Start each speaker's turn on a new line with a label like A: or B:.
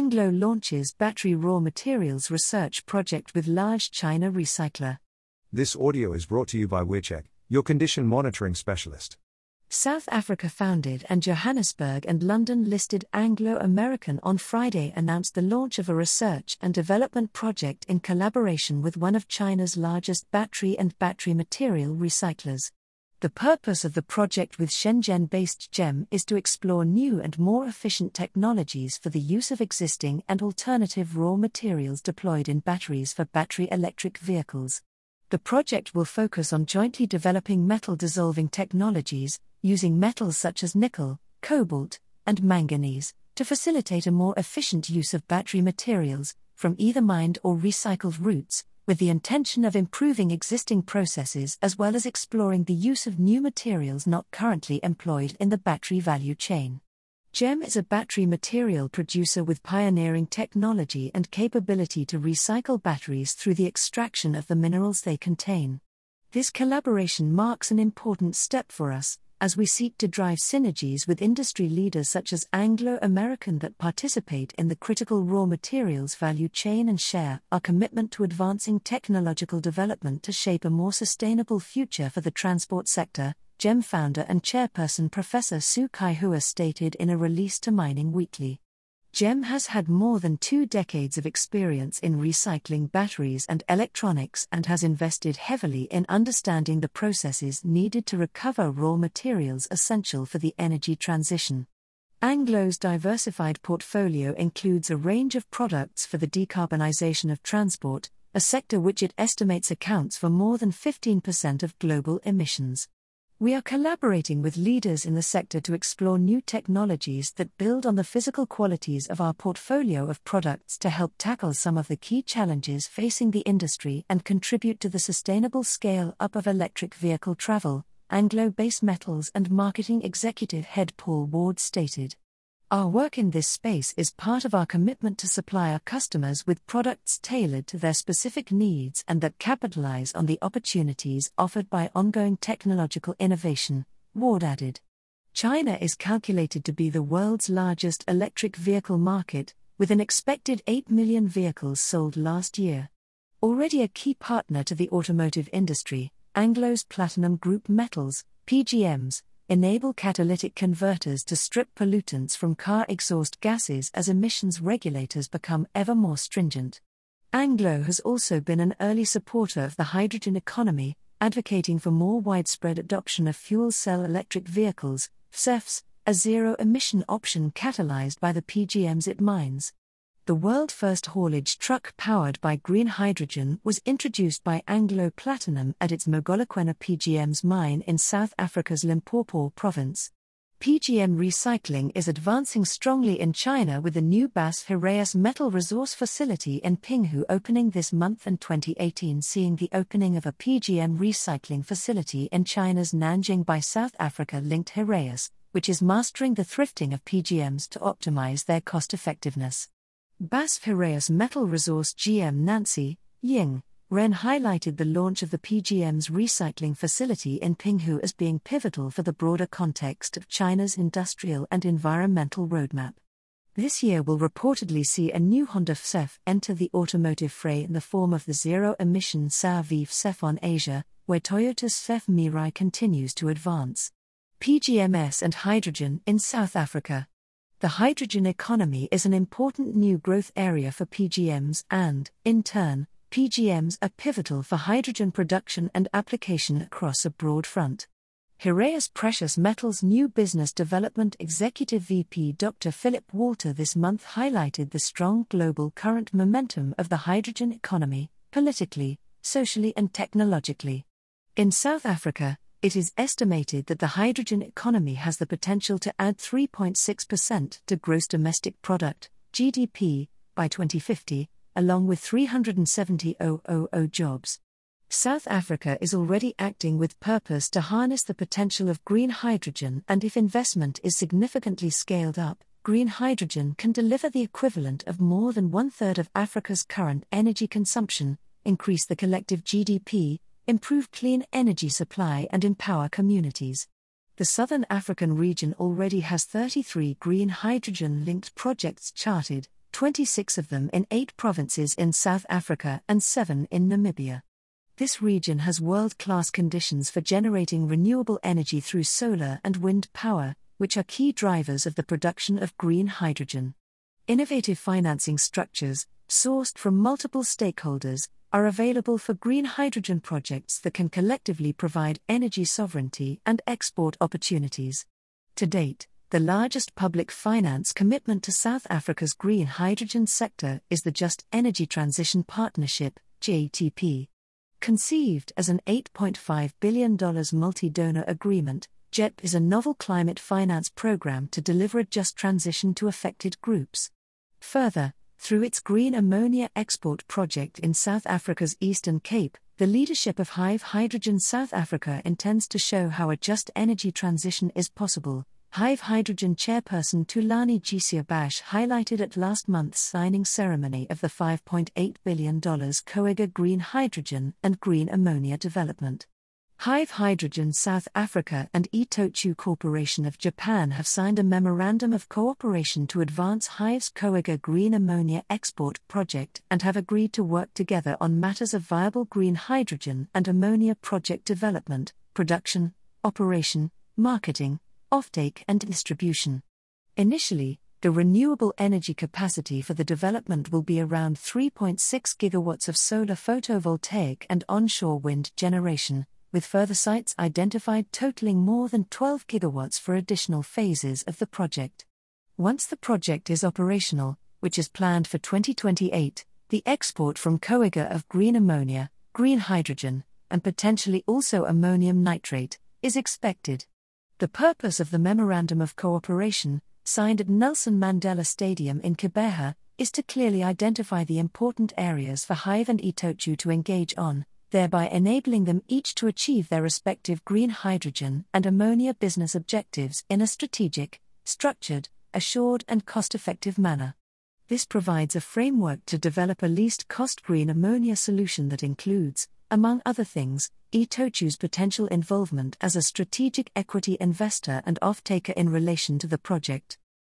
A: Anglo launches battery raw materials research project with large China recycler.
B: This audio is brought to you by WearCheck, your condition monitoring specialist.
A: South Africa founded and Johannesburg and London listed Anglo American on Friday announced the launch of a research and development project in collaboration with one of China's largest battery and battery material recyclers. The purpose of the project with Shenzhen based GEM is to explore new and more efficient technologies for the use of existing and alternative raw materials deployed in batteries for battery electric vehicles. The project will focus on jointly developing metal dissolving technologies, using metals such as nickel, cobalt, and manganese, to facilitate a more efficient use of battery materials, from either mined or recycled routes, with the intention of improving existing processes as well as exploring the use of new materials not currently employed in the battery value chain. GEM is a battery material producer with pioneering technology and capability to recycle batteries through the extraction of the minerals they contain. This collaboration marks an important step for us, as we seek to drive synergies with industry leaders such as Anglo American that participate in the critical raw materials value chain and share our commitment to advancing technological development to shape a more sustainable future for the transport sector, GEM founder and chairperson Professor Xu Kaihua stated in a release to Mining Weekly. GEM has had more than two decades of experience in recycling batteries and electronics and has invested heavily in understanding the processes needed to recover raw materials essential for the energy transition. Anglo's diversified portfolio includes a range of products for the decarbonization of transport, a sector which it estimates accounts for more than 15% of global emissions. We are collaborating with leaders in the sector to explore new technologies that build on the physical qualities of our portfolio of products to help tackle some of the key challenges facing the industry and contribute to the sustainable scale up of electric vehicle travel, Anglo Base Metals and Marketing Executive Head Paul Ward stated. Our work in this space is part of our commitment to supply our customers with products tailored to their specific needs and that capitalize on the opportunities offered by ongoing technological innovation, Ward added. China is calculated to be the world's largest electric vehicle market, with an expected 8 million vehicles sold last year. Already a key partner to the automotive industry, Anglo's Platinum Group Metals, PGMs, enable catalytic converters to strip pollutants from car exhaust gases as emissions regulators become ever more stringent. Anglo has also been an early supporter of the hydrogen economy, advocating for more widespread adoption of fuel cell electric vehicles, CEFs, a zero emission option catalyzed by the PGMs it mines the world first haulage truck powered by green hydrogen was introduced by Anglo Platinum at its Mogalakwena PGM's mine in South Africa's Limpopo province. PGM recycling is advancing strongly in China with the new BASF Heraeus metal resource facility in Pinghu opening this month and 2018 seeing the opening of a PGM recycling facility in China's Nanjing by South Africa linked Heraeus, which is mastering the thrifting of PGMs to optimize their cost effectiveness. BASF Heraeus Metal Resource GM Nancy Ying Ren highlighted the launch of the PGM's recycling facility in Pinghu as being pivotal for the broader context of China's industrial and environmental roadmap. This year will reportedly see a new Honda CEF enter the automotive fray in the form of the zero emission SAVIV CEF on Asia, where Toyota's CEF Mirai continues to advance. PGMS and hydrogen in South Africa the hydrogen economy is an important new growth area for PGMs, and, in turn, PGMs are pivotal for hydrogen production and application across a broad front. Heraeus Precious Metals New Business Development Executive VP Dr. Philip Walter this month highlighted the strong global current momentum of the hydrogen economy, politically, socially, and technologically. In South Africa, it is estimated that the hydrogen economy has the potential to add 3.6% to gross domestic product (GDP) by 2050, along with 370,000 jobs. South Africa is already acting with purpose to harness the potential of green hydrogen, and if investment is significantly scaled up, green hydrogen can deliver the equivalent of more than one third of Africa's current energy consumption, increase the collective GDP, improve clean energy supply, and empower communities. The Southern African region already has 33 green hydrogen linked projects charted, 26 of them in eight provinces in South Africa and seven in Namibia. This region has world class conditions for generating renewable energy through solar and wind power, which are key drivers of the production of green hydrogen. Innovative financing structures, sourced from multiple stakeholders, are available for green hydrogen projects that can collectively provide energy sovereignty and export opportunities. To date, the largest public finance commitment to South Africa's green hydrogen sector is the Just Energy Transition Partnership, JETP. Conceived as an $8.5 billion multi donor agreement, JETP is a novel climate finance program to deliver a just transition to affected groups. Further, through its green ammonia export project in South Africa's Eastern Cape, the leadership of Hive Hydrogen South Africa intends to show how a just energy transition is possible, Hive Hydrogen chairperson Thulani Gcabashe highlighted at last month's signing ceremony of the $5.8 billion Coega Green Hydrogen and Green Ammonia development. Hive Hydrogen South Africa and Itochu Corporation of Japan have signed a memorandum of cooperation to advance Hive's Coega Green Ammonia export project and have agreed to work together on matters of viable green hydrogen and ammonia project development, production, operation, marketing, offtake, and distribution. Initially, the renewable energy capacity for the development will be around 3.6 gigawatts of solar photovoltaic and onshore wind generation, with further sites identified totaling more than 12 gigawatts for additional phases of the project. Once the project is operational, which is planned for 2028, the export from Coega of green ammonia, green hydrogen, and potentially also ammonium nitrate is expected. The purpose of the Memorandum of Cooperation, signed at Nelson Mandela Stadium in Gqeberha, is to clearly identify the important areas for Hive and Itochu to engage on, thereby enabling them each to achieve their respective green hydrogen and ammonia business objectives in a strategic, structured, assured, and cost effective manner. This provides a framework to develop a least cost green ammonia solution that includes, among other things, Itochu's potential involvement as a strategic equity investor and off-taker in relation to the project.